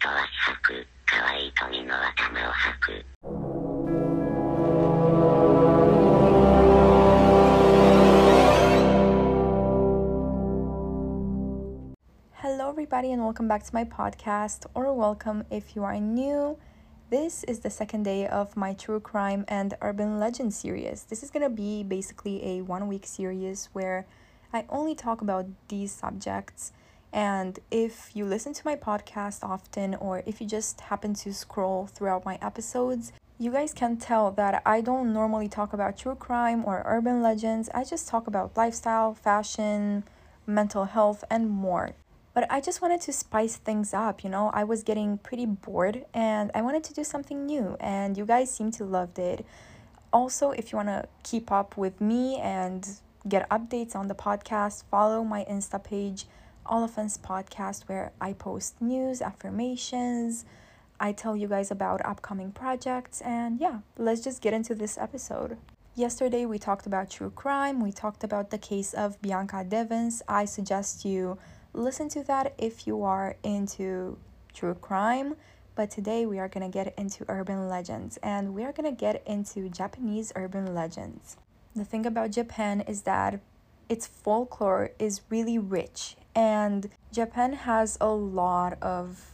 音は吐く。可愛い鳥の頭を吐く。 Hello, everybody, and welcome back to my podcast, or welcome if you are new. This is the second day of my true crime and urban legend series. This is gonna be basically a one week series where I only talk about these subjects. and if you listen to my podcast often, or if you just happen to scroll throughout my episodes, you guys can tell that I don't normally talk about true crime or urban legends. I just talk about lifestyle, fashion, mental health, and more. But I just wanted to spice things up, you know? I was getting pretty bored and I wanted to do something new, and you guys seem to loved it. Also, if you want to keep up with me and get updates on the podcast, follow my Insta page, Oliphants Podcast, where I post news, affirmations, I tell you guys about upcoming projects, and yeah, let's just get into this episode. Yesterday, we talked about true crime, we talked about the case of Bianca Devins. I suggest you listen to that if you are into true crime. But today, we are gonna get into urban legends, and we are gonna get into Japanese urban legends. The thing about Japan is that its folklore is really rich, and Japan has a lot of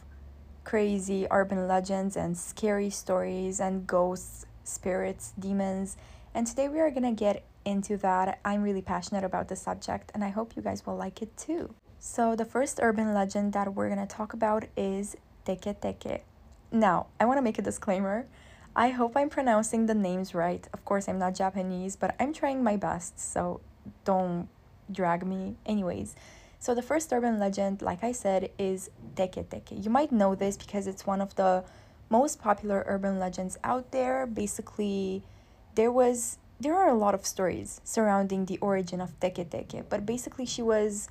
crazy urban legends and scary stories and ghosts, spirits, demons. And today we are gonna get into that. I'm really passionate about the subject and I hope you guys will like it too. So, the first urban legend that we're gonna talk about is Teke Teke. Now, I wanna make a disclaimer. I hope I'm pronouncing the names right. Of course, I'm not Japanese, but I'm trying my best, so don't drag me. Anyways, so the first urban legend, like I said, is Teke Teke. You might know this because it's one of the most popular urban legends out there. Basically, there was there are a lot of stories surrounding the origin of Teke Teke, but basically she was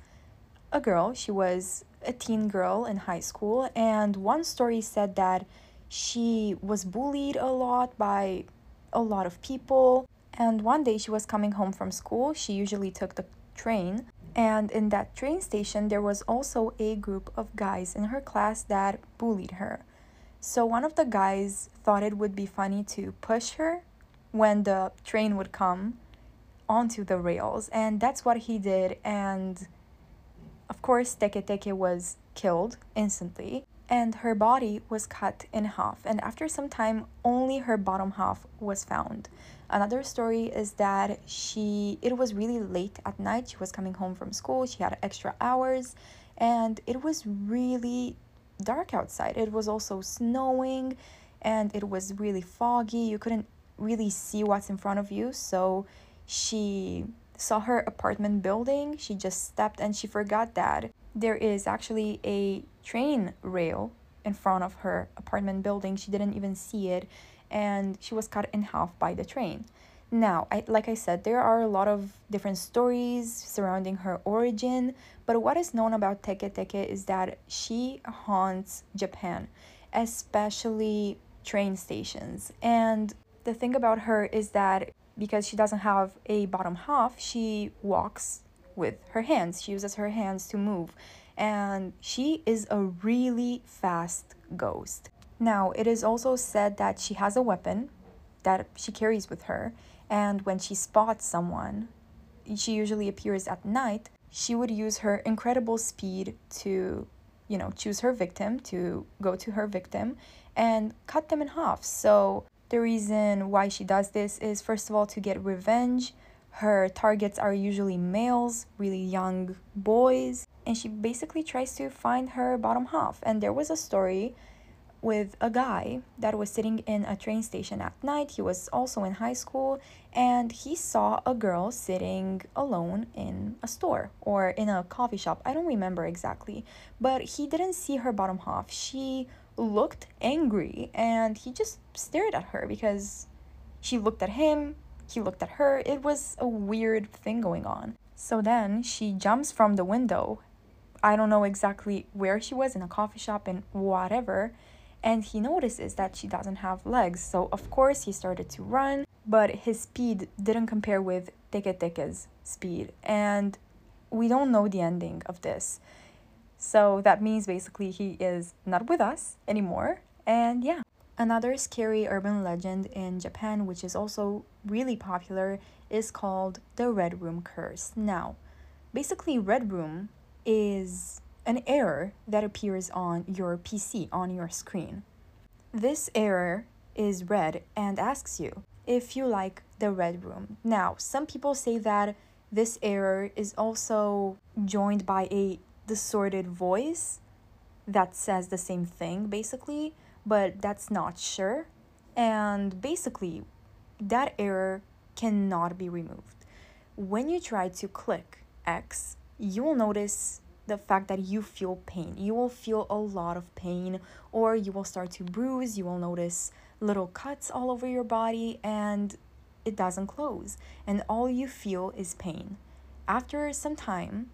a girl. She was a teen girl in high school, and one story said that she was bullied a lot by a lot of people. And one day she was coming home from school. She usually took the train, and in that train station, there was also a group of guys in her class that bullied her. So one of the guys thought it would be funny to push her when the train would come onto the rails, and that's what he did. And of course, Teke Teke was killed instantly, and her body was cut in half. And after some time, only her bottom half was found. Another story is that she it was really late at night. She was coming home from school. She had extra hours, and it was really dark outside. It was also snowing, and it was really foggy. You couldn't really see what's in front of you. So she saw her apartment building. She just stepped and she forgot that there is actually a train rail in front of her apartment building. She didn't even see it and she was cut in half by the train. Now, I, like I said, there are a lot of different stories surrounding her origin, but what is known about Teke Teke is that she haunts Japan, especially train stations. And the thing about her is that because she doesn't have a bottom half, she walks with her hands. She uses her hands to move. And she is a really fast ghost. Now, it is also said that she has a weapon that she carries with her. And when she spots someone, she usually appears at night. She would use her incredible speed to, you know, choose her victim, to go to her victim and cut them in half. So, the reason why she does this is first of all to get revenge. Her targets are usually males, really young boys, and she basically tries to find her bottom half. And there was a story with a guy that was sitting in a train station at night. He was also in high school and he saw a girl sitting alone in a store or in a coffee shop. I don't remember exactly, but he didn't see her bottom half. She looked angry and he just stared at her because she looked at him, he looked at her. It was a weird thing going on. So then she jumps from the window. I don't know exactly where she was in a coffee shop and whatever. And he notices that she doesn't have legs. So, of course, he started to run, but his speed didn't compare with Teke Teke's speed. And we don't know the ending of this. So that means basically he is not with us anymore. And yeah. Another scary urban legend in Japan, which is also really popular, is called the Red Room Curse. Now, basically, Red Room is an error that appears on your PC, on your screen. This error is red and asks you if you like the Red Room. Now, some people say that this error is also joined by a distorted voice that says the same thing, basically but that's not sure. And basically, that error cannot be removed. When you try to click X, you will notice the fact that you feel pain. You will feel a lot of pain, or you will start to bruise. You will notice little cuts all over your body, and it doesn't close. And all you feel is pain. After some time,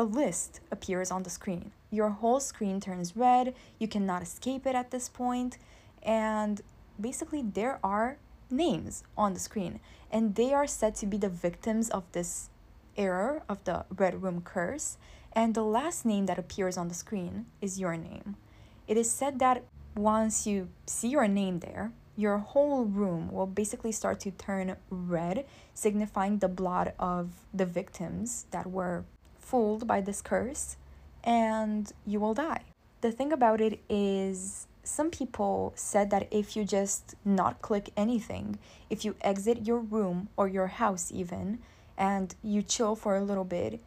a list appears on the screen. Your whole screen turns red, you cannot escape it at this point, and basically, there are names on the screen, and they are said to be the victims of this error of the Red Room curse. And the last name that appears on the screen is your name. It is said that once you see your name there, your whole room will basically start to turn red, signifying the blood of the victims that were fooled by this curse and you will die. The thing about it is, some people said that if you just not click anything, if you exit your room or your house even, and you chill for a little bit,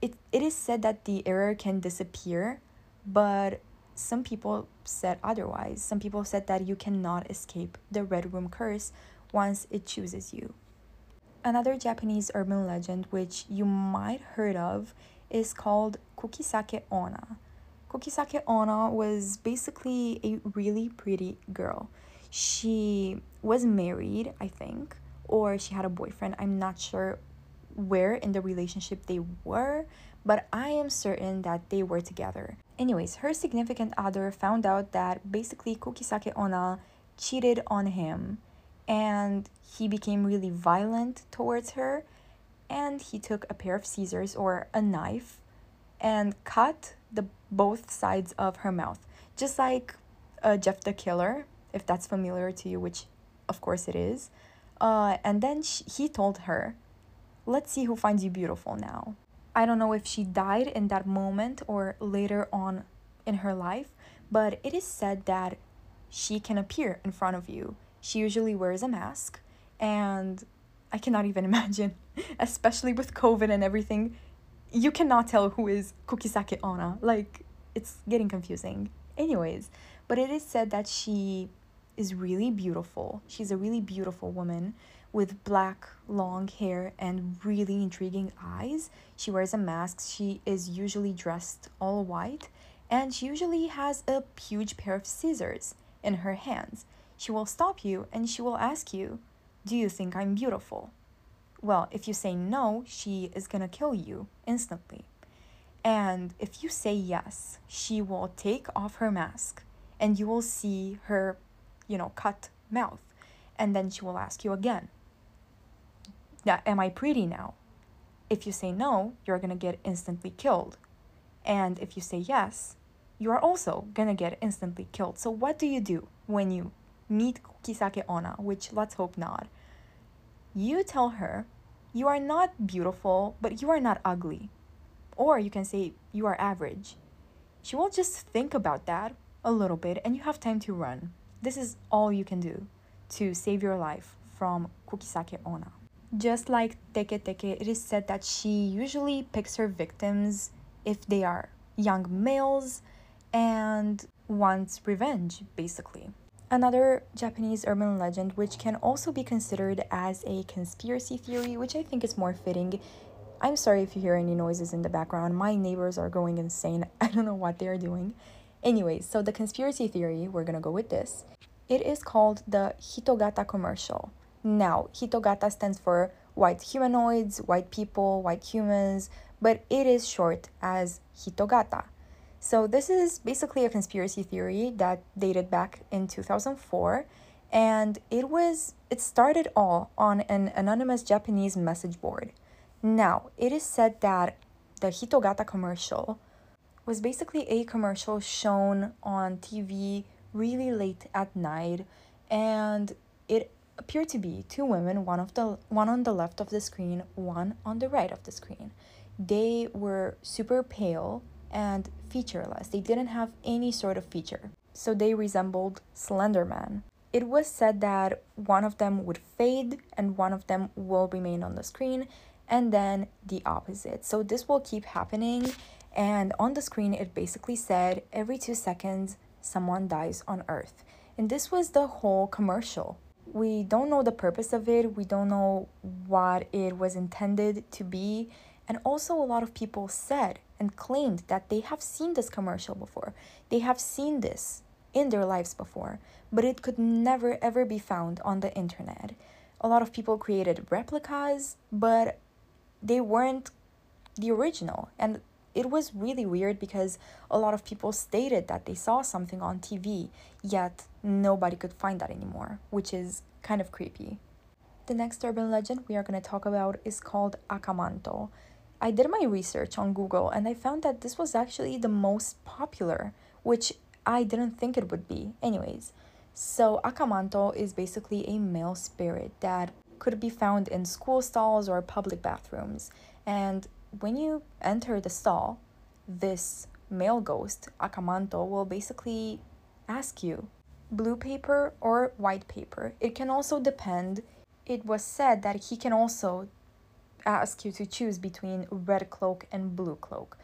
it, it is said that the error can disappear, but some people said otherwise. Some people said that you cannot escape the Red Room curse once it chooses you. Another Japanese urban legend, which you might heard of, is called Kukisake Onna. Kukisake Onna was basically a really pretty girl. She was married, I think, or she had a boyfriend. I'm not sure where in the relationship they were, but I am certain that they were together. Anyways, her significant other found out that basically Kukisake Onna cheated on him and he became really violent towards her and he took a pair of scissors or a knife and cut the both sides of her mouth. Just like uh, jeff the killer if that's familiar to you which of course it is. Uh, and then she, he told her let's see who finds you beautiful now. I don't know if she died in that moment or later on in her life but it is said that she can appear in front of you she usually wears a mask and I cannot even imagine, especially with COVID and everything. You cannot tell who is Kukisake Onna. Like, it's getting confusing. Anyways, but it is said that she is really beautiful. She's a really beautiful woman with black long hair and really intriguing eyes. She wears a mask. She is usually dressed all white and she usually has a huge pair of scissors in her hands. She will stop you and she will ask you, do you think I'm beautiful? Well, if you say no, she is gonna kill you instantly. And if you say yes, she will take off her mask and you will see her, you know, cut mouth. And then she will ask you again, Am I pretty now? If you say no, you're gonna get instantly killed. And if you say yes, you are also gonna get instantly killed. So, what do you do when you meet Kisake Ona, which let's hope not? you tell her you are not beautiful, but you are not ugly. Or you can say you are average. She will just think about that a little bit and you have time to run. This is all you can do to save your life from Kukisake Ona. Just like Teke Teke, it is said that she usually picks her victims if they are young males and wants revenge, basically. Another Japanese urban legend, which can also be considered as a conspiracy theory, which I think is more fitting. I'm sorry if you hear any noises in the background. My neighbors are going insane. I don't know what they're doing. Anyways, so the conspiracy theory, we're gonna go with this. It is called the Hitogata commercial. Now, Hitogata stands for white humanoids, white people, white humans, but it is short as Hitogata. So, this is basically a conspiracy theory that dated back in 2004 and it was it started all on an anonymous Japanese message board. Now, it is said that the Hitogata commercial was basically a commercial shown on TV really late at night and it appeared to be two women, one of the one on the left of the screen, one on the right of the screen. They were super pale and featureless. They didn't have any sort of feature. So they resembled Slender Man. It was said that one of them would fade and one of them will remain on the screen and then the opposite. So this will keep happening and on the screen it basically said every 2 seconds someone dies on earth. And this was the whole commercial. We don't know the purpose of it. We don't know what it was intended to be. And also, a lot of people said and claimed that they have seen this commercial before. They have seen this in their lives before, but it could never ever be found on the internet. A lot of people created replicas, but they weren't the original. And it was really weird because a lot of people stated that they saw something on TV, yet nobody could find that anymore, which is kind of creepy. The next urban legend we are going to talk about is called Akamanto. I did my research on Google and I found that this was actually the most popular, which I didn't think it would be. Anyways, so Akamanto is basically a male spirit that could be found in school stalls or public bathrooms. And when you enter the stall, this male ghost, Akamanto, will basically ask you blue paper or white paper. It can also depend. It was said that he can also ask you to choose between red cloak and blue cloak.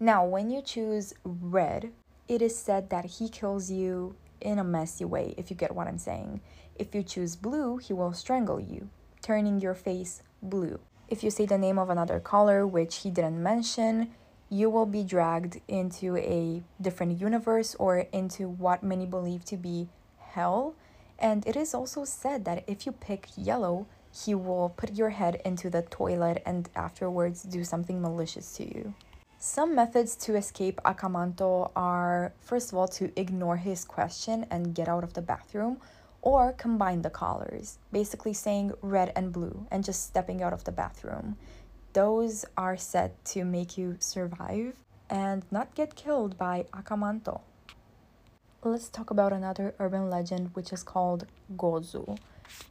Now, when you choose red, it is said that he kills you in a messy way, if you get what I'm saying. If you choose blue, he will strangle you, turning your face blue. If you say the name of another color, which he didn't mention, you will be dragged into a different universe or into what many believe to be hell. And it is also said that if you pick yellow, he will put your head into the toilet and afterwards do something malicious to you. Some methods to escape Akamanto are first of all to ignore his question and get out of the bathroom, or combine the colors, basically saying red and blue and just stepping out of the bathroom. Those are said to make you survive and not get killed by Akamanto. Let's talk about another urban legend which is called Gozu.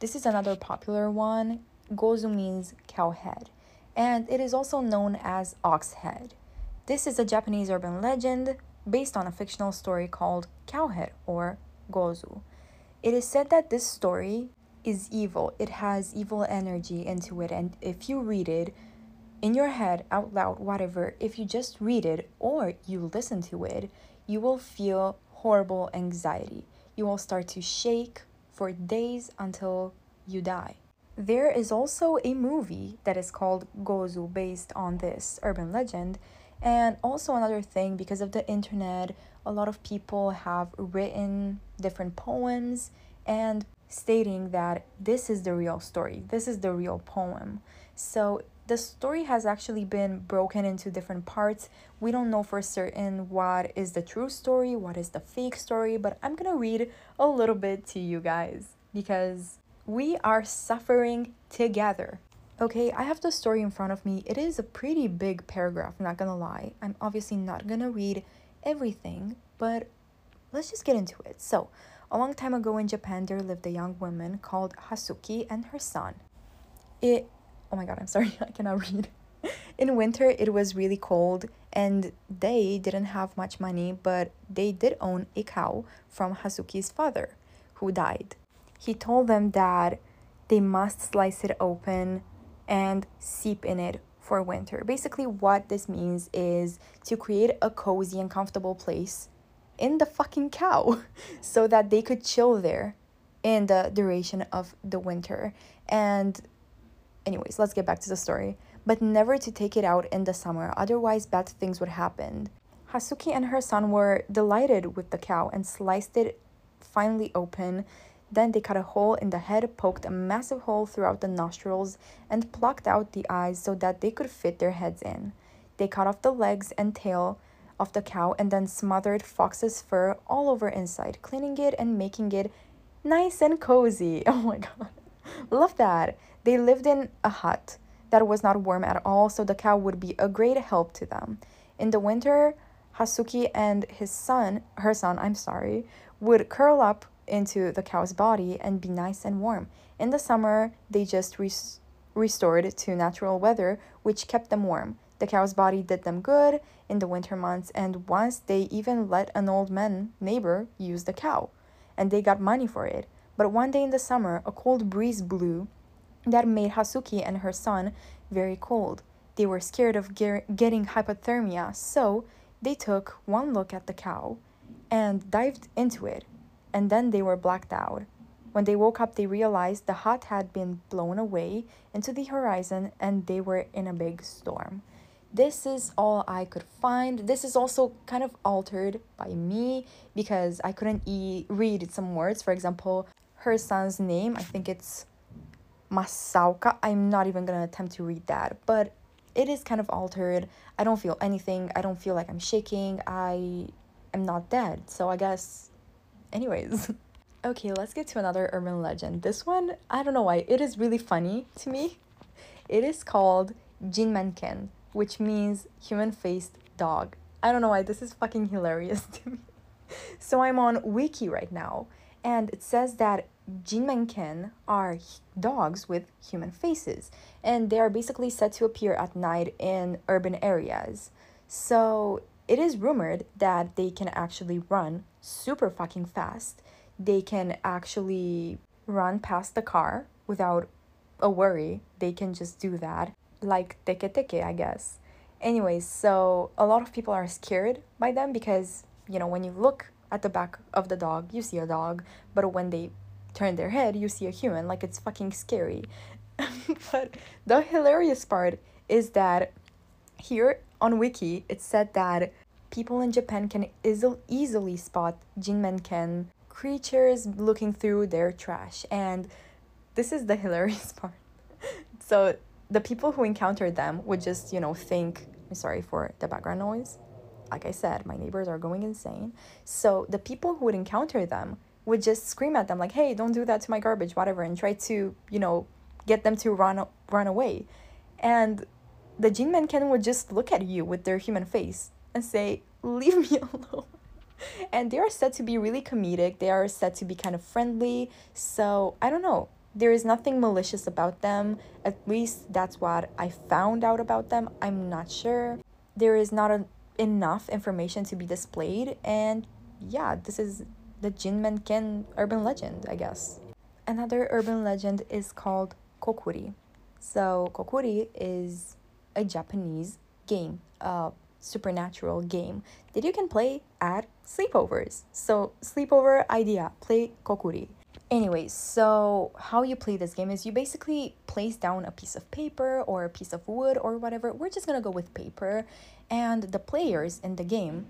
This is another popular one. Gozu means cow head, and it is also known as ox head. This is a Japanese urban legend based on a fictional story called Cowhead or Gozu. It is said that this story is evil. It has evil energy into it, and if you read it in your head, out loud, whatever, if you just read it or you listen to it, you will feel horrible anxiety. You will start to shake, for days until you die. There is also a movie that is called Gozu based on this urban legend. And also, another thing, because of the internet, a lot of people have written different poems and stating that this is the real story, this is the real poem. So, the story has actually been broken into different parts. We don't know for certain what is the true story, what is the fake story, but I'm gonna read a little bit to you guys because we are suffering together. Okay, I have the story in front of me. It is a pretty big paragraph, not gonna lie. I'm obviously not gonna read everything, but let's just get into it. So, a long time ago in Japan, there lived a young woman called Hasuki and her son. It oh my god, I'm sorry, I cannot read. In winter, it was really cold, and they didn't have much money, but they did own a cow from Hasuki's father, who died. He told them that they must slice it open and seep in it for winter. Basically, what this means is to create a cozy and comfortable place in the fucking cow so that they could chill there in the duration of the winter. And Anyways, let's get back to the story. But never to take it out in the summer, otherwise, bad things would happen. Hasuki and her son were delighted with the cow and sliced it finely open. Then they cut a hole in the head, poked a massive hole throughout the nostrils, and plucked out the eyes so that they could fit their heads in. They cut off the legs and tail of the cow and then smothered fox's fur all over inside, cleaning it and making it nice and cozy. Oh my god. Love that. They lived in a hut that was not warm at all, so the cow would be a great help to them. In the winter, Hasuki and his son, her son, I'm sorry, would curl up into the cow's body and be nice and warm. In the summer, they just res- restored to natural weather, which kept them warm. The cow's body did them good in the winter months, and once they even let an old man neighbor use the cow, and they got money for it. But one day in the summer, a cold breeze blew that made Hasuki and her son very cold. They were scared of ge- getting hypothermia, so they took one look at the cow and dived into it, and then they were blacked out. When they woke up, they realized the hut had been blown away into the horizon and they were in a big storm. This is all I could find. This is also kind of altered by me because I couldn't e- read some words. For example, her son's name, I think it's Masauka. I'm not even gonna attempt to read that, but it is kind of altered. I don't feel anything. I don't feel like I'm shaking. I am not dead. So I guess, anyways. okay, let's get to another urban legend. This one, I don't know why, it is really funny to me. It is called Jinmenken, which means human faced dog. I don't know why, this is fucking hilarious to me. So I'm on Wiki right now, and it says that Jinmenken are dogs with human faces, and they are basically said to appear at night in urban areas. So it is rumored that they can actually run super fucking fast. They can actually run past the car without a worry. They can just do that, like teke teke, I guess. Anyways, so a lot of people are scared by them because, you know, when you look at the back of the dog, you see a dog, but when they turn their head, you see a human. Like it's fucking scary. but the hilarious part is that here on Wiki, it said that people in Japan can easily easily spot Jinmenken creatures looking through their trash. And this is the hilarious part. so the people who encountered them would just, you know, think, I'm sorry for the background noise. Like I said, my neighbors are going insane. So the people who would encounter them would just scream at them like, "Hey, don't do that to my garbage, whatever," and try to, you know, get them to run run away. And the Jinmenken would just look at you with their human face and say, "Leave me alone." and they are said to be really comedic. They are said to be kind of friendly. So, I don't know. There is nothing malicious about them. At least that's what I found out about them. I'm not sure. There is not a, enough information to be displayed and yeah, this is the Jinmenken urban legend, I guess. Another urban legend is called Kokuri. So, Kokuri is a Japanese game, a supernatural game that you can play at sleepovers. So, sleepover idea, play Kokuri. Anyway, so how you play this game is you basically place down a piece of paper or a piece of wood or whatever. We're just gonna go with paper, and the players in the game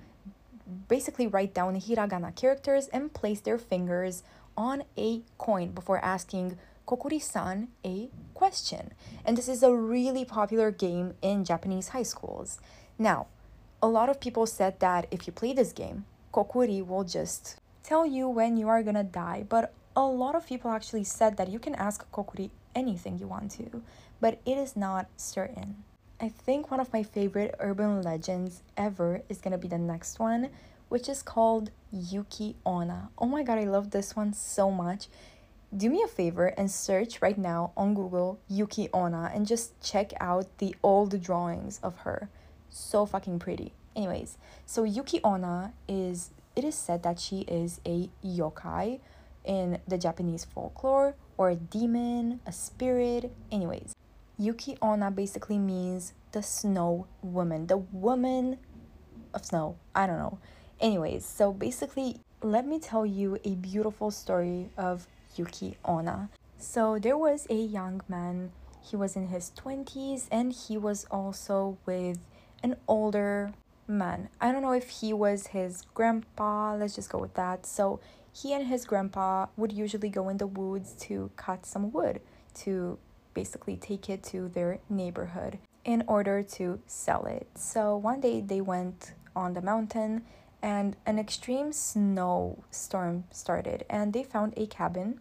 basically write down hiragana characters and place their fingers on a coin before asking Kokuri-san a question. And this is a really popular game in Japanese high schools. Now, a lot of people said that if you play this game, Kokuri will just tell you when you are gonna die, but a lot of people actually said that you can ask Kokuri anything you want to, but it is not certain. I think one of my favorite urban legends ever is gonna be the next one, which is called Yuki Onna. Oh my god, I love this one so much. Do me a favor and search right now on Google Yuki Onna and just check out the old drawings of her. So fucking pretty. Anyways, so Yuki Onna is it is said that she is a yokai in the Japanese folklore or a demon, a spirit. Anyways, Yuki Onna basically means the snow woman, the woman of snow. I don't know. Anyways, so basically, let me tell you a beautiful story of Yuki Onna. So there was a young man, he was in his 20s, and he was also with an older man. I don't know if he was his grandpa, let's just go with that. So he and his grandpa would usually go in the woods to cut some wood to basically take it to their neighborhood in order to sell it. So one day they went on the mountain and an extreme snowstorm started and they found a cabin.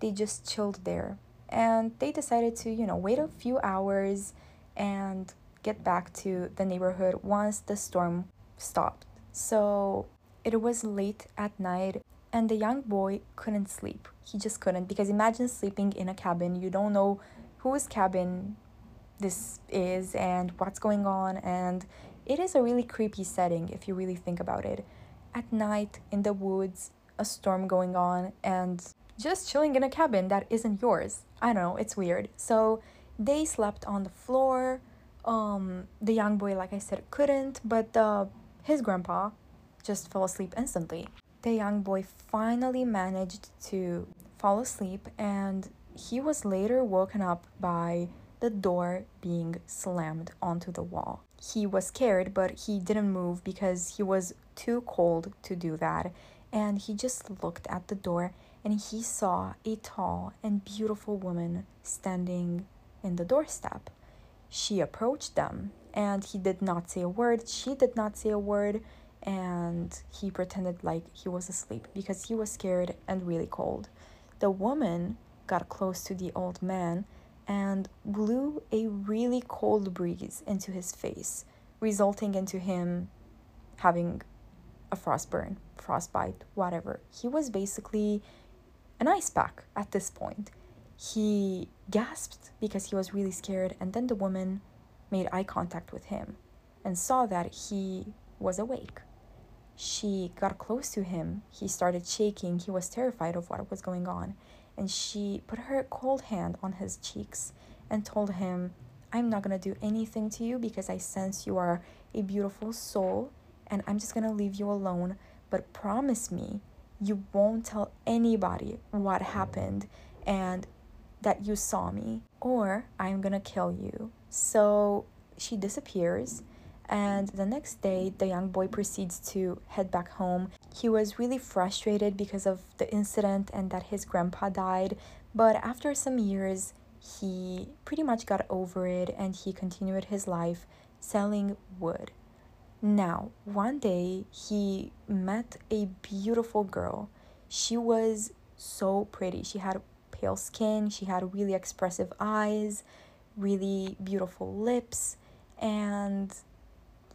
They just chilled there and they decided to, you know, wait a few hours and get back to the neighborhood once the storm stopped. So it was late at night and the young boy couldn't sleep. He just couldn't because imagine sleeping in a cabin. You don't know whose cabin this is and what's going on and it is a really creepy setting if you really think about it. At night in the woods, a storm going on and just chilling in a cabin that isn't yours. I don't know, it's weird. So they slept on the floor. Um the young boy like I said couldn't, but uh, his grandpa just fell asleep instantly. The young boy finally managed to fall asleep and he was later woken up by the door being slammed onto the wall. He was scared, but he didn't move because he was too cold to do that. And he just looked at the door and he saw a tall and beautiful woman standing in the doorstep. She approached them and he did not say a word. She did not say a word and he pretended like he was asleep because he was scared and really cold. The woman got close to the old man and blew a really cold breeze into his face, resulting into him having a frostburn, frostbite, whatever. He was basically an ice pack at this point. He gasped because he was really scared, and then the woman made eye contact with him and saw that he was awake. She got close to him. He started shaking. He was terrified of what was going on. And she put her cold hand on his cheeks and told him, I'm not to do anything to you because I sense you are a beautiful soul and I'm just to leave you alone. But promise me you won't tell anybody what happened and that you saw me, or I'm to kill you. So she disappears and the next day, the young boy proceeds to head back home. He was really frustrated because of the incident and that his grandpa died, but after some years, he pretty much got over it and he continued his life selling wood. Now, one day, he met a beautiful girl. She was so pretty. She had pale skin, she had really expressive eyes, really beautiful lips, and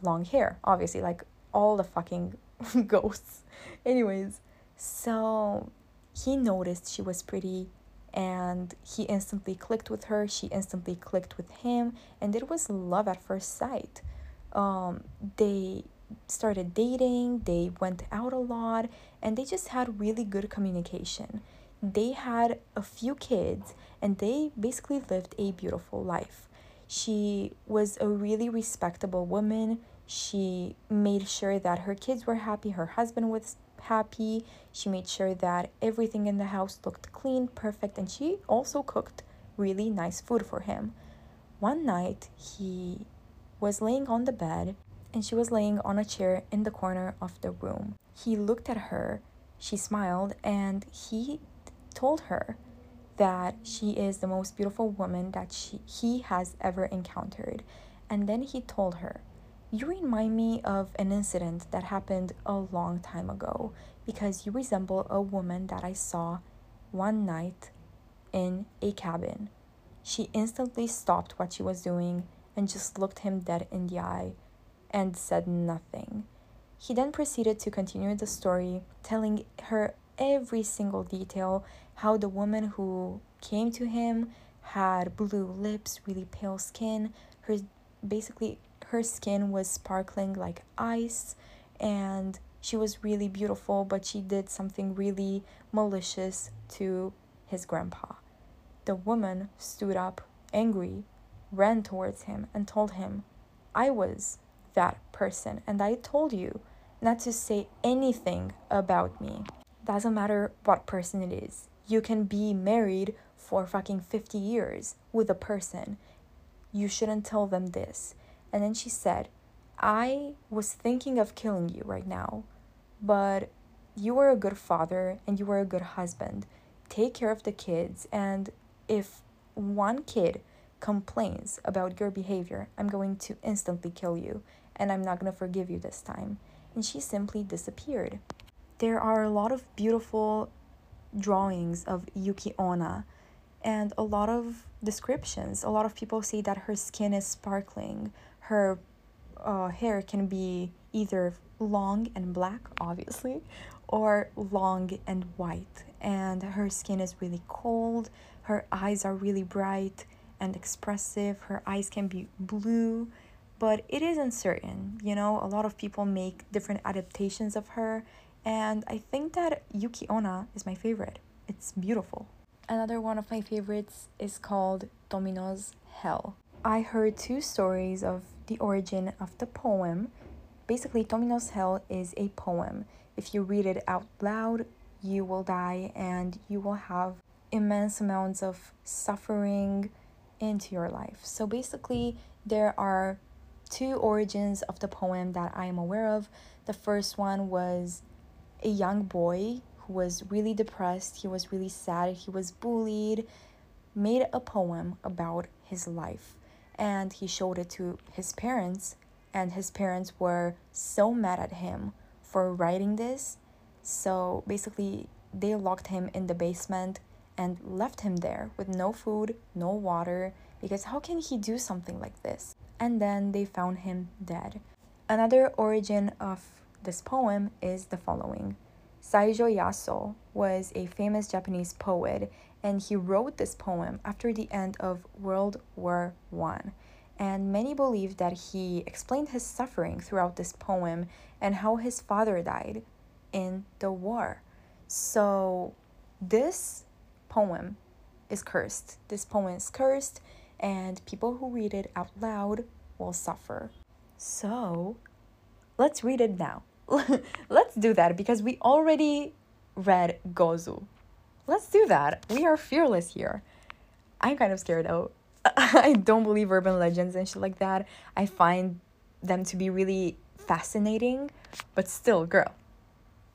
long hair, obviously, like all the fucking ghosts. Anyways, so he noticed she was pretty and he instantly clicked with her. She instantly clicked with him, and it was love at first sight. Um, they started dating, they went out a lot, and they just had really good communication. They had a few kids, and they basically lived a beautiful life. She was a really respectable woman. She made sure that her kids were happy, her husband was happy. She made sure that everything in the house looked clean, perfect, and she also cooked really nice food for him. One night, he was laying on the bed and she was laying on a chair in the corner of the room. He looked at her, she smiled, and he told her that she is the most beautiful woman that she, he has ever encountered. And then he told her, You remind me of an incident that happened a long time ago because you resemble a woman that I saw one night in a cabin. She instantly stopped what she was doing and just looked him dead in the eye and said nothing. He then proceeded to continue the story, telling her every single detail how the woman who came to him had blue lips, really pale skin. Her basically her skin was sparkling like ice and she was really beautiful, but she did something really malicious to his grandpa. The woman stood up, angry, ran towards him, and told him, I was that person, and I told you not to say anything about me. Doesn't matter what person it is. You can be married for fucking 50 years with a person. You shouldn't tell them this. And then she said, I was thinking of killing you right now, but you are a good father and you are a good husband. Take care of the kids. And if one kid complains about your behavior, I'm going to instantly kill you and I'm not going to forgive you this time. And she simply disappeared there are a lot of beautiful drawings of Yuki Onna and a lot of descriptions. A lot of people say that her skin is sparkling, her uh, hair can be either long and black, obviously, or long and white. And her skin is really cold, her eyes are really bright and expressive, her eyes can be blue, but it is uncertain. You know, a lot of people make different adaptations of her, and I think that Yuki Onna is my favorite. It's beautiful. Another one of my favorites is called Tomino's Hell. I heard two stories of the origin of the poem. Basically, Tomino's Hell is a poem. If you read it out loud, you will die and you will have immense amounts of suffering into your life. So basically, there are two origins of the poem that I am aware of. The first one was a young boy who was really depressed, he was really sad, he was bullied, made a poem about his life and he showed it to his parents and his parents were so mad at him for writing this. So basically they locked him in the basement and left him there with no food no water because how can he do something like this? And then they found him dead. Another origin of this poem is the following. Saijo Yaso was a famous Japanese poet and he wrote this poem after the end of World War One. And many believe that he explained his suffering throughout this poem and how his father died in the war. So, this poem is cursed. This poem is cursed, and people who read it out loud will suffer. So, let's read it now. let's do that because we already read Gozu. Let's do that. We are fearless here. I'm kind of scared though. I don't believe urban legends and shit like that. I find them to be really fascinating, but still, girl,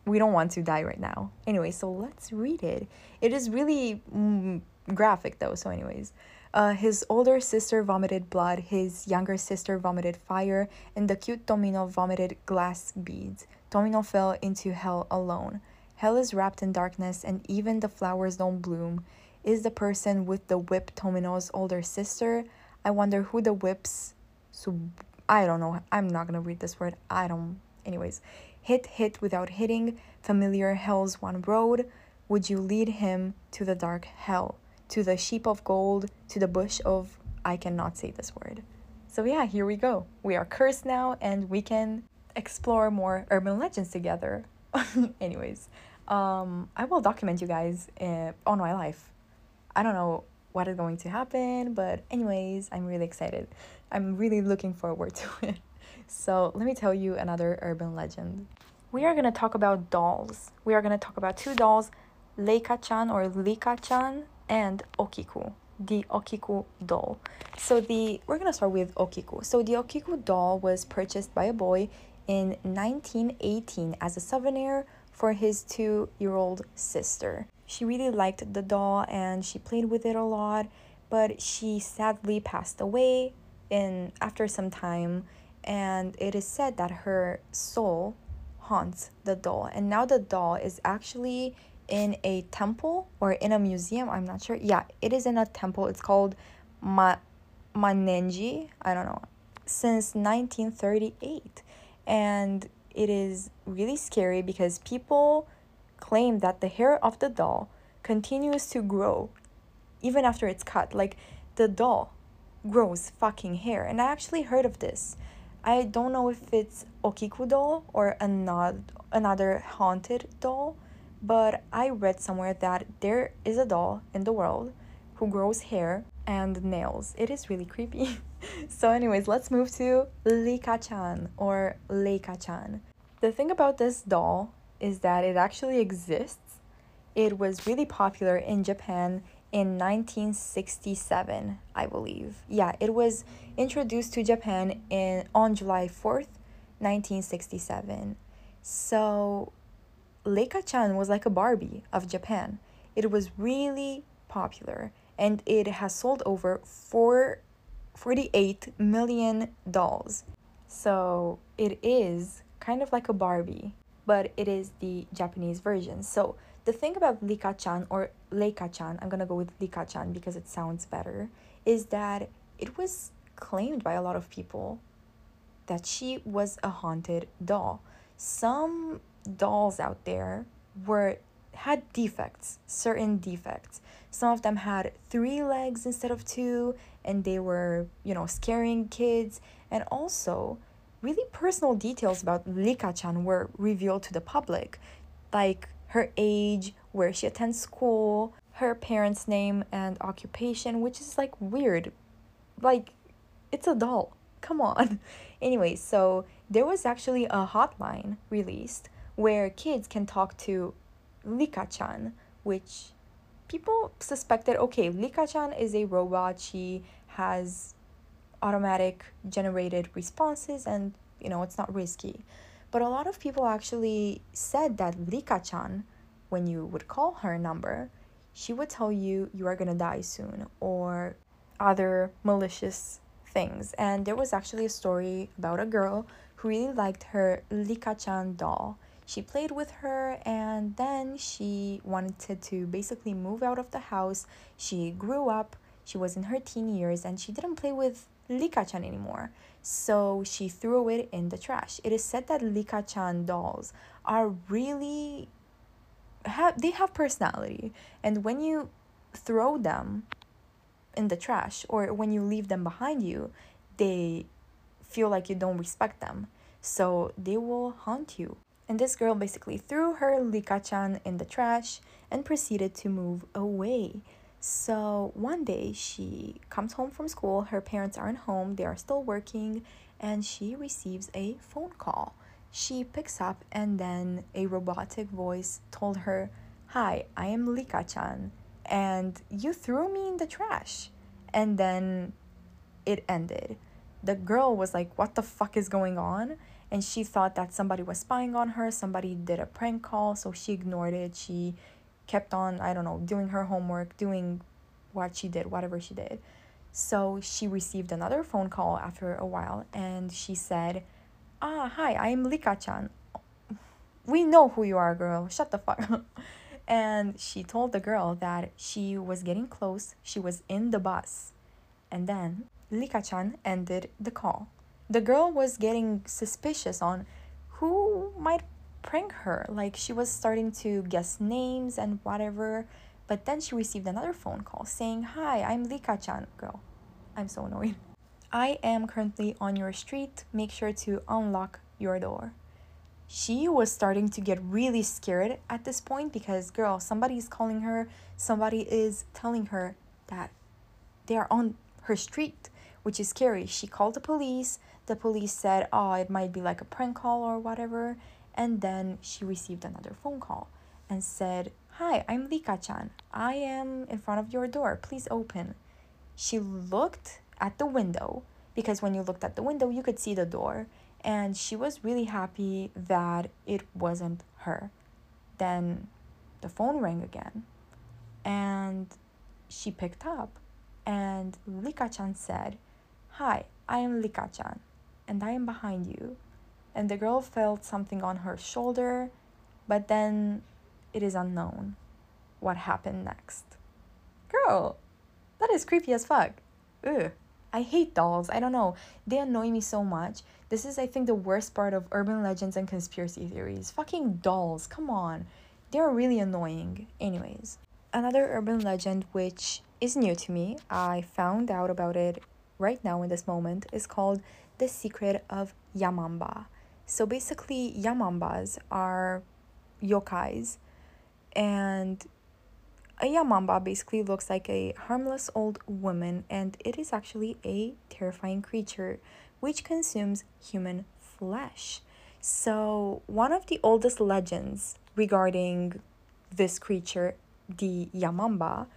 we don't want to die right now. Anyway, so let's read it. It is really mm, graphic though, so, anyways. Uh, his older sister vomited blood, his younger sister vomited fire, and the cute Tomino vomited glass beads. Tomino fell into hell alone. Hell is wrapped in darkness, and even the flowers don't bloom. Is the person with the whip Tomino's older sister? I wonder who the whips. So I don't know. I'm not gonna read this word. I don't. Anyways, hit hit without hitting. Familiar hell's one road. Would you lead him to the dark hell? To the sheep of gold? To the bush of. I cannot say this word. So yeah, here we go. We are cursed now, and we can explore more urban legends together. Anyways, um, I will document you guys uh, on my life. I don't know what is going to happen, but anyways, I'm really excited. I'm really looking forward to it. So, let me tell you another urban legend. We are going to talk about dolls. We are going to talk about two dolls, Leika-chan or Lika-chan and Okiku, the Okiku doll. So the we're going to start with Okiku. So the Okiku doll was purchased by a boy in 1918 as a souvenir for his two year old sister. She really liked the doll and she played with it a lot, but she sadly passed away in after some time and it is said that her soul haunts the doll. And now the doll is actually in a temple or in a museum i'm not sure. Yeah it is in a temple. It's called Ma- Mannenji i don't know since 1938 and it is really scary because people claim that the hair of the doll continues to grow even after it's cut. Like the doll grows fucking hair. And I actually heard of this. I don't know if it's Okiku doll or another another haunted doll, but I read somewhere that there is a doll in the world who grows hair and nails. It is really creepy. so anyways, let's move to Lika-chan or Leika-chan. The thing about this doll is that it actually exists. It was really popular in Japan in 1967, I believe. Yeah, it was introduced to Japan in on July 4th, 1967. So Leika-chan was like a Barbie of Japan. It was really popular and it has sold over 4 48 million dolls. So it is kind of like a Barbie, but it is the Japanese version. So the thing about Lika-chan or Leika-chan, I'm gonna go with Lika-chan because it sounds better, is that it was claimed by a lot of people that she was a haunted doll. Some dolls out there were had defects, certain defects. Some of them had three legs instead of two, and they were, you know, scaring kids. And also, really personal details about Licca chan were revealed to the public, like her age, where she attends school, her parents' name and occupation, which is like weird. Like, it's a doll. Come on. anyway, so there was actually a hotline released where kids can talk to Licca chan, which people suspected okay, Licca chan is a robot. She has automatic generated responses and you know it's not risky. But a lot of people actually said that Licca chan, when you would call her number, she would tell you you are gonna die soon or other malicious things. And there was actually a story about a girl who really liked her Licca chan doll she played with her and then she wanted to basically move out of the house. She grew up, she was in her teen years, and she didn't play with Licca chan anymore. So she threw it in the trash. It is said that Licca chan dolls are really have they have personality and when you throw them in the trash or when you leave them behind you they feel like you don't respect them so they will haunt you and this girl basically threw her Licca-chan in the trash and proceeded to move away. So one day she comes home from school, her parents aren't home, they are still working, and she receives a phone call. She picks up and then a robotic voice told her, Hi, I am Licca-chan, and you threw me in the trash. And then it ended. The girl was like, What the fuck is going on? And she thought that somebody was spying on her somebody did a prank call so she ignored it. She kept on i don't know doing her homework doing what she did whatever she did. So she received another phone call after a while and she said ah hi i'm licca-chan. We know who you are girl. Shut the fuck up. And she told the girl that she was getting close she was in the bus. And then licca-chan ended the call the girl was getting suspicious on who might prank her. Like she was starting to guess names and whatever. But then she received another phone call saying, Hi, I'm Licca chan. Girl, I'm so annoyed. I am currently on your street. Make sure to unlock your door. She was starting to get really scared at this point because, girl, somebody is calling her. Somebody is telling her that they are on her street, which is scary. She called the police. The police said, oh, it might be like a prank call or whatever. And then she received another phone call and said, Hi, I'm Licca chan. I am in front of your door. Please open. She looked at the window because when you looked at the window, you could see the door. And she was really happy that it wasn't her. Then the phone rang again. And she picked up. And Licca chan said, Hi, I am Licca chan and I am behind you. And the girl felt something on her shoulder, but then it is unknown what happened next. Girl, that is creepy as fuck. Ugh. I hate dolls. I don't know. They annoy me so much. This is, I think, the worst part of urban legends and conspiracy theories. Fucking dolls. Come on. They're really annoying. Anyways, another urban legend which is new to me, I found out about it right now in this moment, is called the secret of Yamamba. So basically, Yamambas are yokais, and a Yamamba basically looks like a harmless old woman, and it is actually a terrifying creature which consumes human flesh. So, one of the oldest legends regarding this creature, the Yamamba,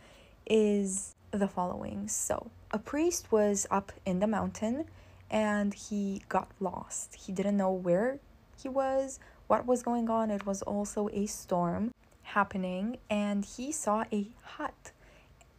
is the following. So, a priest was up in the mountain and he got lost. He didn't know where he was, what was going on. It was also a storm happening, and he saw a hut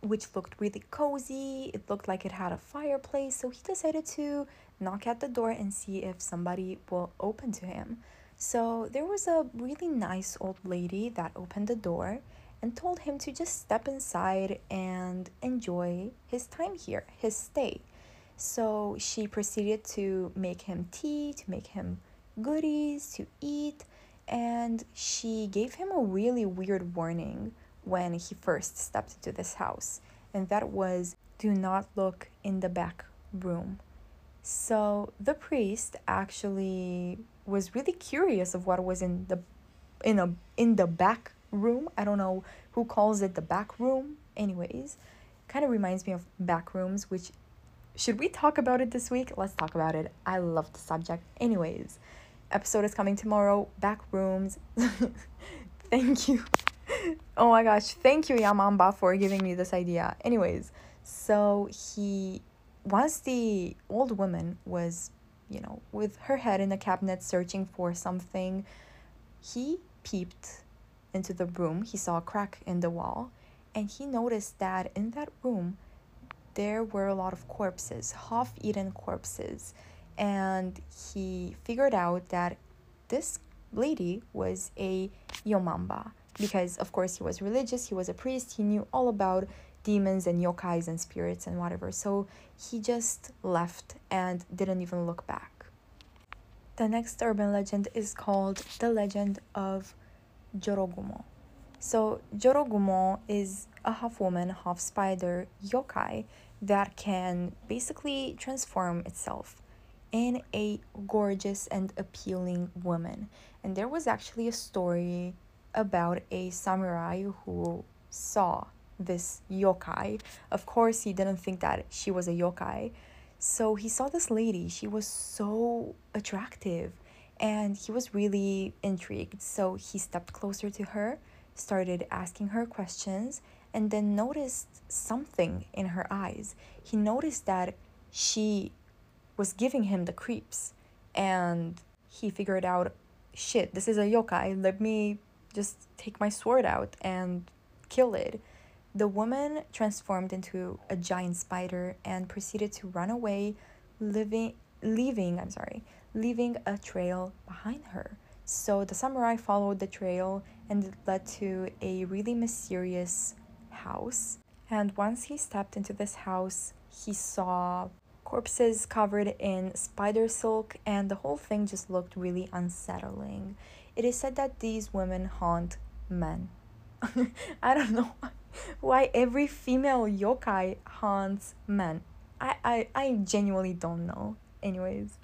which looked really cozy. It looked like it had a fireplace, so he decided to knock at the door and see if somebody will open to him. So there was a really nice old lady that opened the door and told him to just step inside and enjoy his time here, his stay. So she proceeded to make him tea, to make him goodies to eat, and she gave him a really weird warning when he first stepped into this house, and that was do not look in the back room. So the priest actually was really curious of what was in the in a in the back room. I don't know who calls it the back room. Anyways, kind of reminds me of back rooms, which should we talk about it this week? Let's talk about it. I love the subject. Anyways, episode is coming tomorrow. Back rooms. thank you. oh my gosh, thank you Yamamba for giving me this idea. Anyways, so he once the old woman was, you know, with her head in the cabinet searching for something, he peeped into the room. He saw a crack in the wall and he noticed that in that room there were a lot of corpses, half eaten corpses. And he figured out that this lady was a Yamamba because, of course, he was religious, he was a priest, he knew all about demons and yokais and spirits and whatever. So he just left and didn't even look back. The next urban legend is called the legend of Jorogumo. So Jorogumo is a half woman, half spider yokai that can basically transform itself in a gorgeous and appealing woman. And there was actually a story about a samurai who saw this yokai. Of course, he didn't think that she was a yokai. So he saw this lady. She was so attractive and he was really intrigued. So he stepped closer to her, started asking her questions, and then noticed something in her eyes. He noticed that she was giving him the creeps and he figured out shit, this is a yokai. Let me just take my sword out and kill it. The woman transformed into a giant spider and proceeded to run away, living leaving, I'm sorry, leaving a trail behind her. So the samurai followed the trail and it led to a really mysterious house. And once he stepped into this house, he saw corpses covered in spider silk, and the whole thing just looked really unsettling. It is said that these women haunt men. I don't know why every female yokai haunts men. I, I, I genuinely don't know. Anyways,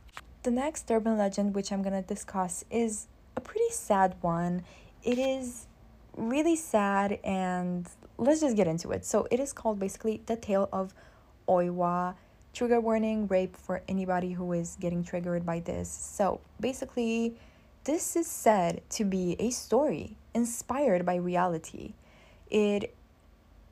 the next urban legend which I'm gonna discuss is a pretty sad one. It is really sad and let's just get into it. So it is called basically the tale of Oiwa. Trigger warning, rape for anybody who is getting triggered by this. So basically, this is said to be a story inspired by reality. It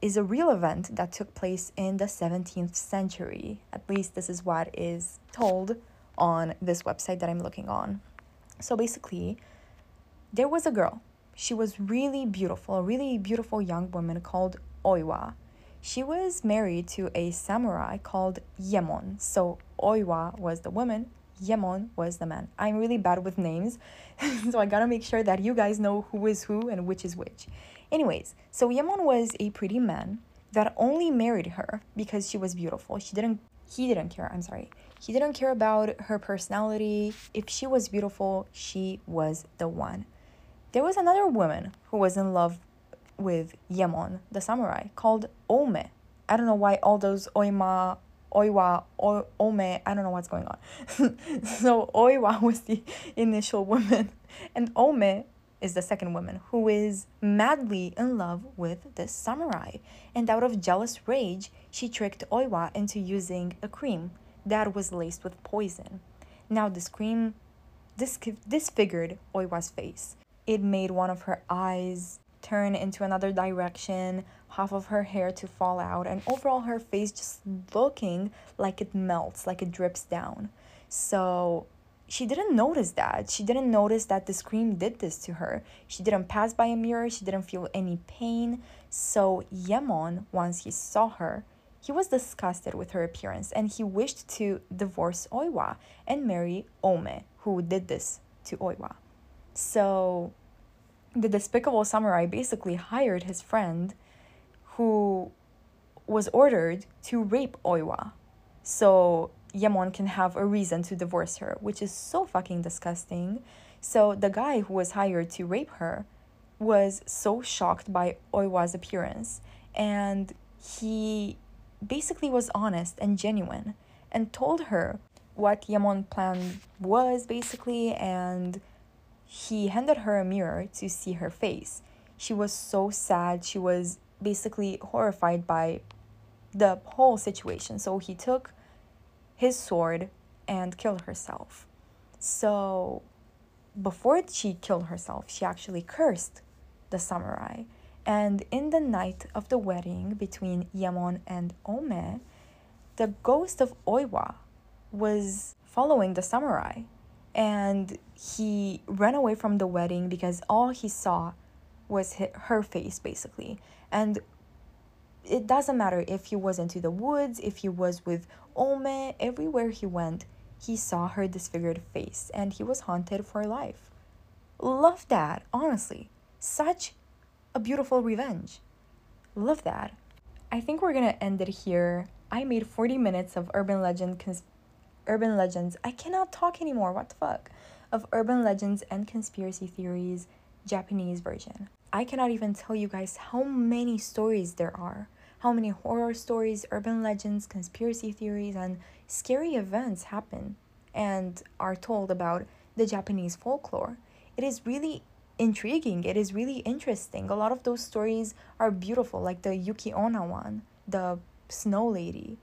is a real event that took place in the 17th century. At least this is what is told on this website that I'm looking on. So basically, there was a girl she was really beautiful, a really beautiful young woman called Oiwa. She was married to a samurai called Yemon. So Oiwa was the woman, Yemon was the man. I'm really bad with names, so I gotta make sure that you guys know who is who and which is which. Anyways, so Yemon was a pretty man that only married her because she was beautiful. She didn't he didn't care, I'm sorry. He didn't care about her personality. If she was beautiful, she was the one. There was another woman who was in love with Yemon, the samurai, called Ome. I don't know why all those Oima, Oiwa, o- Ome, I don't know what's going on. so Oiwa was the initial woman, and Ome is the second woman who is madly in love with this samurai. And out of jealous rage, she tricked Oiwa into using a cream that was laced with poison. Now, this cream disfigured Oiwa's face it made one of her eyes turn into another direction, half of her hair to fall out, and overall her face just looking like it melts, like it drips down. So she didn't notice that. She didn't notice that the cream did this to her. She didn't pass by a mirror, she didn't feel any pain. So Yemon, once he saw her, he was disgusted with her appearance and he wished to divorce Oiwa and marry Ome, who did this to Oiwa. So the despicable samurai basically hired his friend who was ordered to rape Oiwa. so Yemon can have a reason to divorce her, which is so fucking disgusting. So the guy who was hired to rape her was so shocked by Oiwa's appearance and he basically was honest and genuine and told her what Yemon plan was basically and he handed her a mirror to see her face. She was so sad. She was basically horrified by the whole situation. So he took his sword and killed herself. So before she killed herself, she actually cursed the samurai. And in the night of the wedding between Yemon and Ome, the ghost of Oiwa was following the samurai. And he ran away from the wedding because all he saw was her face, basically. And it doesn't matter if he was into the woods, if he was with Ome, everywhere he went, he saw her disfigured face and he was haunted for life. Love that, honestly. Such a beautiful revenge. Love that. I think we're gonna end it here. I made 40 minutes of urban legend cons- urban legends. I cannot talk anymore. What the fuck? Of urban legends and conspiracy theories, Japanese version. I cannot even tell you guys how many stories there are. How many horror stories, urban legends, conspiracy theories, and scary events happen and are told about the Japanese folklore. It is really intriguing. It is really interesting. A lot of those stories are beautiful, like the Yuki Onna one, the snow lady.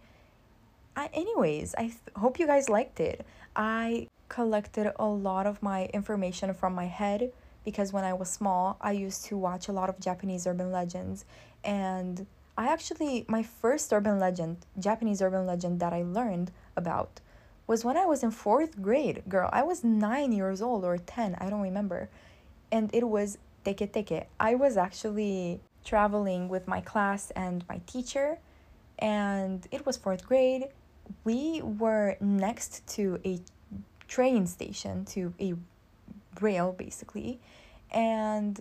I, anyways, I th- hope you guys liked it. I collected a lot of my information from my head because when I was small, I used to watch a lot of Japanese urban legends. And I actually, my first urban legend, Japanese urban legend that I learned about was when I was in fourth grade. Girl, I was nine years old or 10, I don't remember and it was teke teke. I was actually traveling with my class and my teacher, and it was fourth grade. We were next to a train station, to a rail basically, and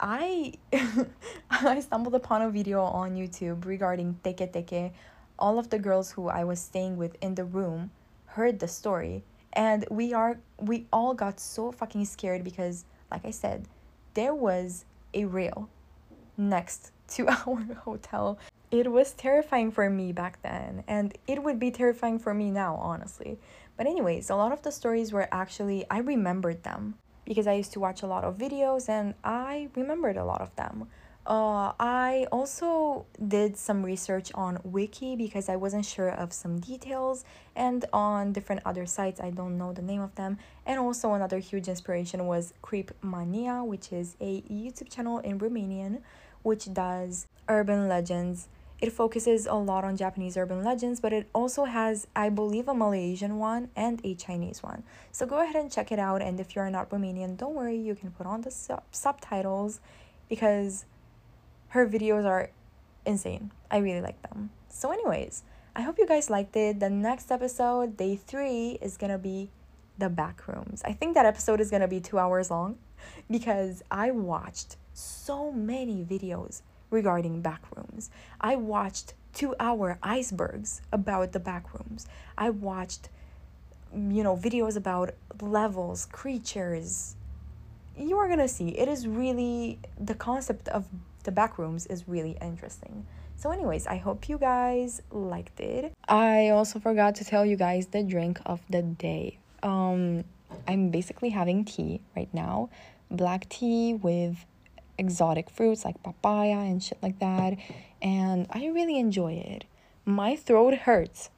I I stumbled upon a video on YouTube regarding teke teke. All of the girls who I was staying with in the room heard the story and we are we all got so fucking scared because like i said there was a rail next to our hotel it was terrifying for me back then and it would be terrifying for me now honestly but anyways a lot of the stories were actually i remembered them because i used to watch a lot of videos and i remembered a lot of them uh, I also did some research on Wiki because I wasn't sure of some details, and on different other sites, I don't know the name of them. And also, another huge inspiration was Creep Mania, which is a YouTube channel in Romanian which does urban legends. It focuses a lot on Japanese urban legends, but it also has, I believe, a Malaysian one and a Chinese one. So go ahead and check it out. And if you're not Romanian, don't worry, you can put on the sub- subtitles because her videos are insane. I really like them. So, anyways, I hope you guys liked it. The next episode, day three, is gonna be the back rooms. I think that episode is gonna be two hours long because I watched so many videos regarding back rooms. I watched two hour icebergs about the back rooms. I watched, you know, videos about levels, creatures. You are gonna see. It is really the concept of the back rooms is really interesting. So, anyways, I hope you guys liked it. I also forgot to tell you guys the drink of the day. Um, I'm basically having tea right now, black tea with exotic fruits like papaya and shit like that, and I really enjoy it. My throat hurts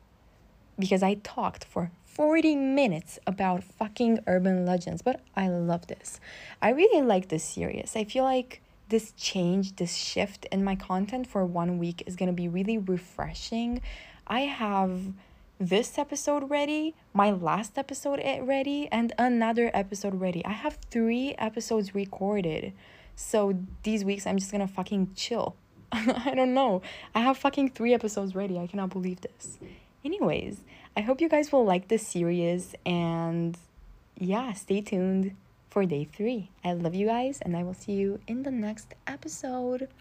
because I talked for 40 minutes about fucking urban legends, but I love this. I really like this series. I feel like this change, this shift in my content for one week is going to be really refreshing. I have this episode ready, my last episode eh, ready, and another episode ready. I have three episodes recorded. So these weeks I'm just gonna fucking chill. I don't know. I have fucking three episodes ready. I cannot believe this. Anyways, I hope you guys will like this series and yeah, stay tuned for day three. I love you guys, and I will see you in the next episode.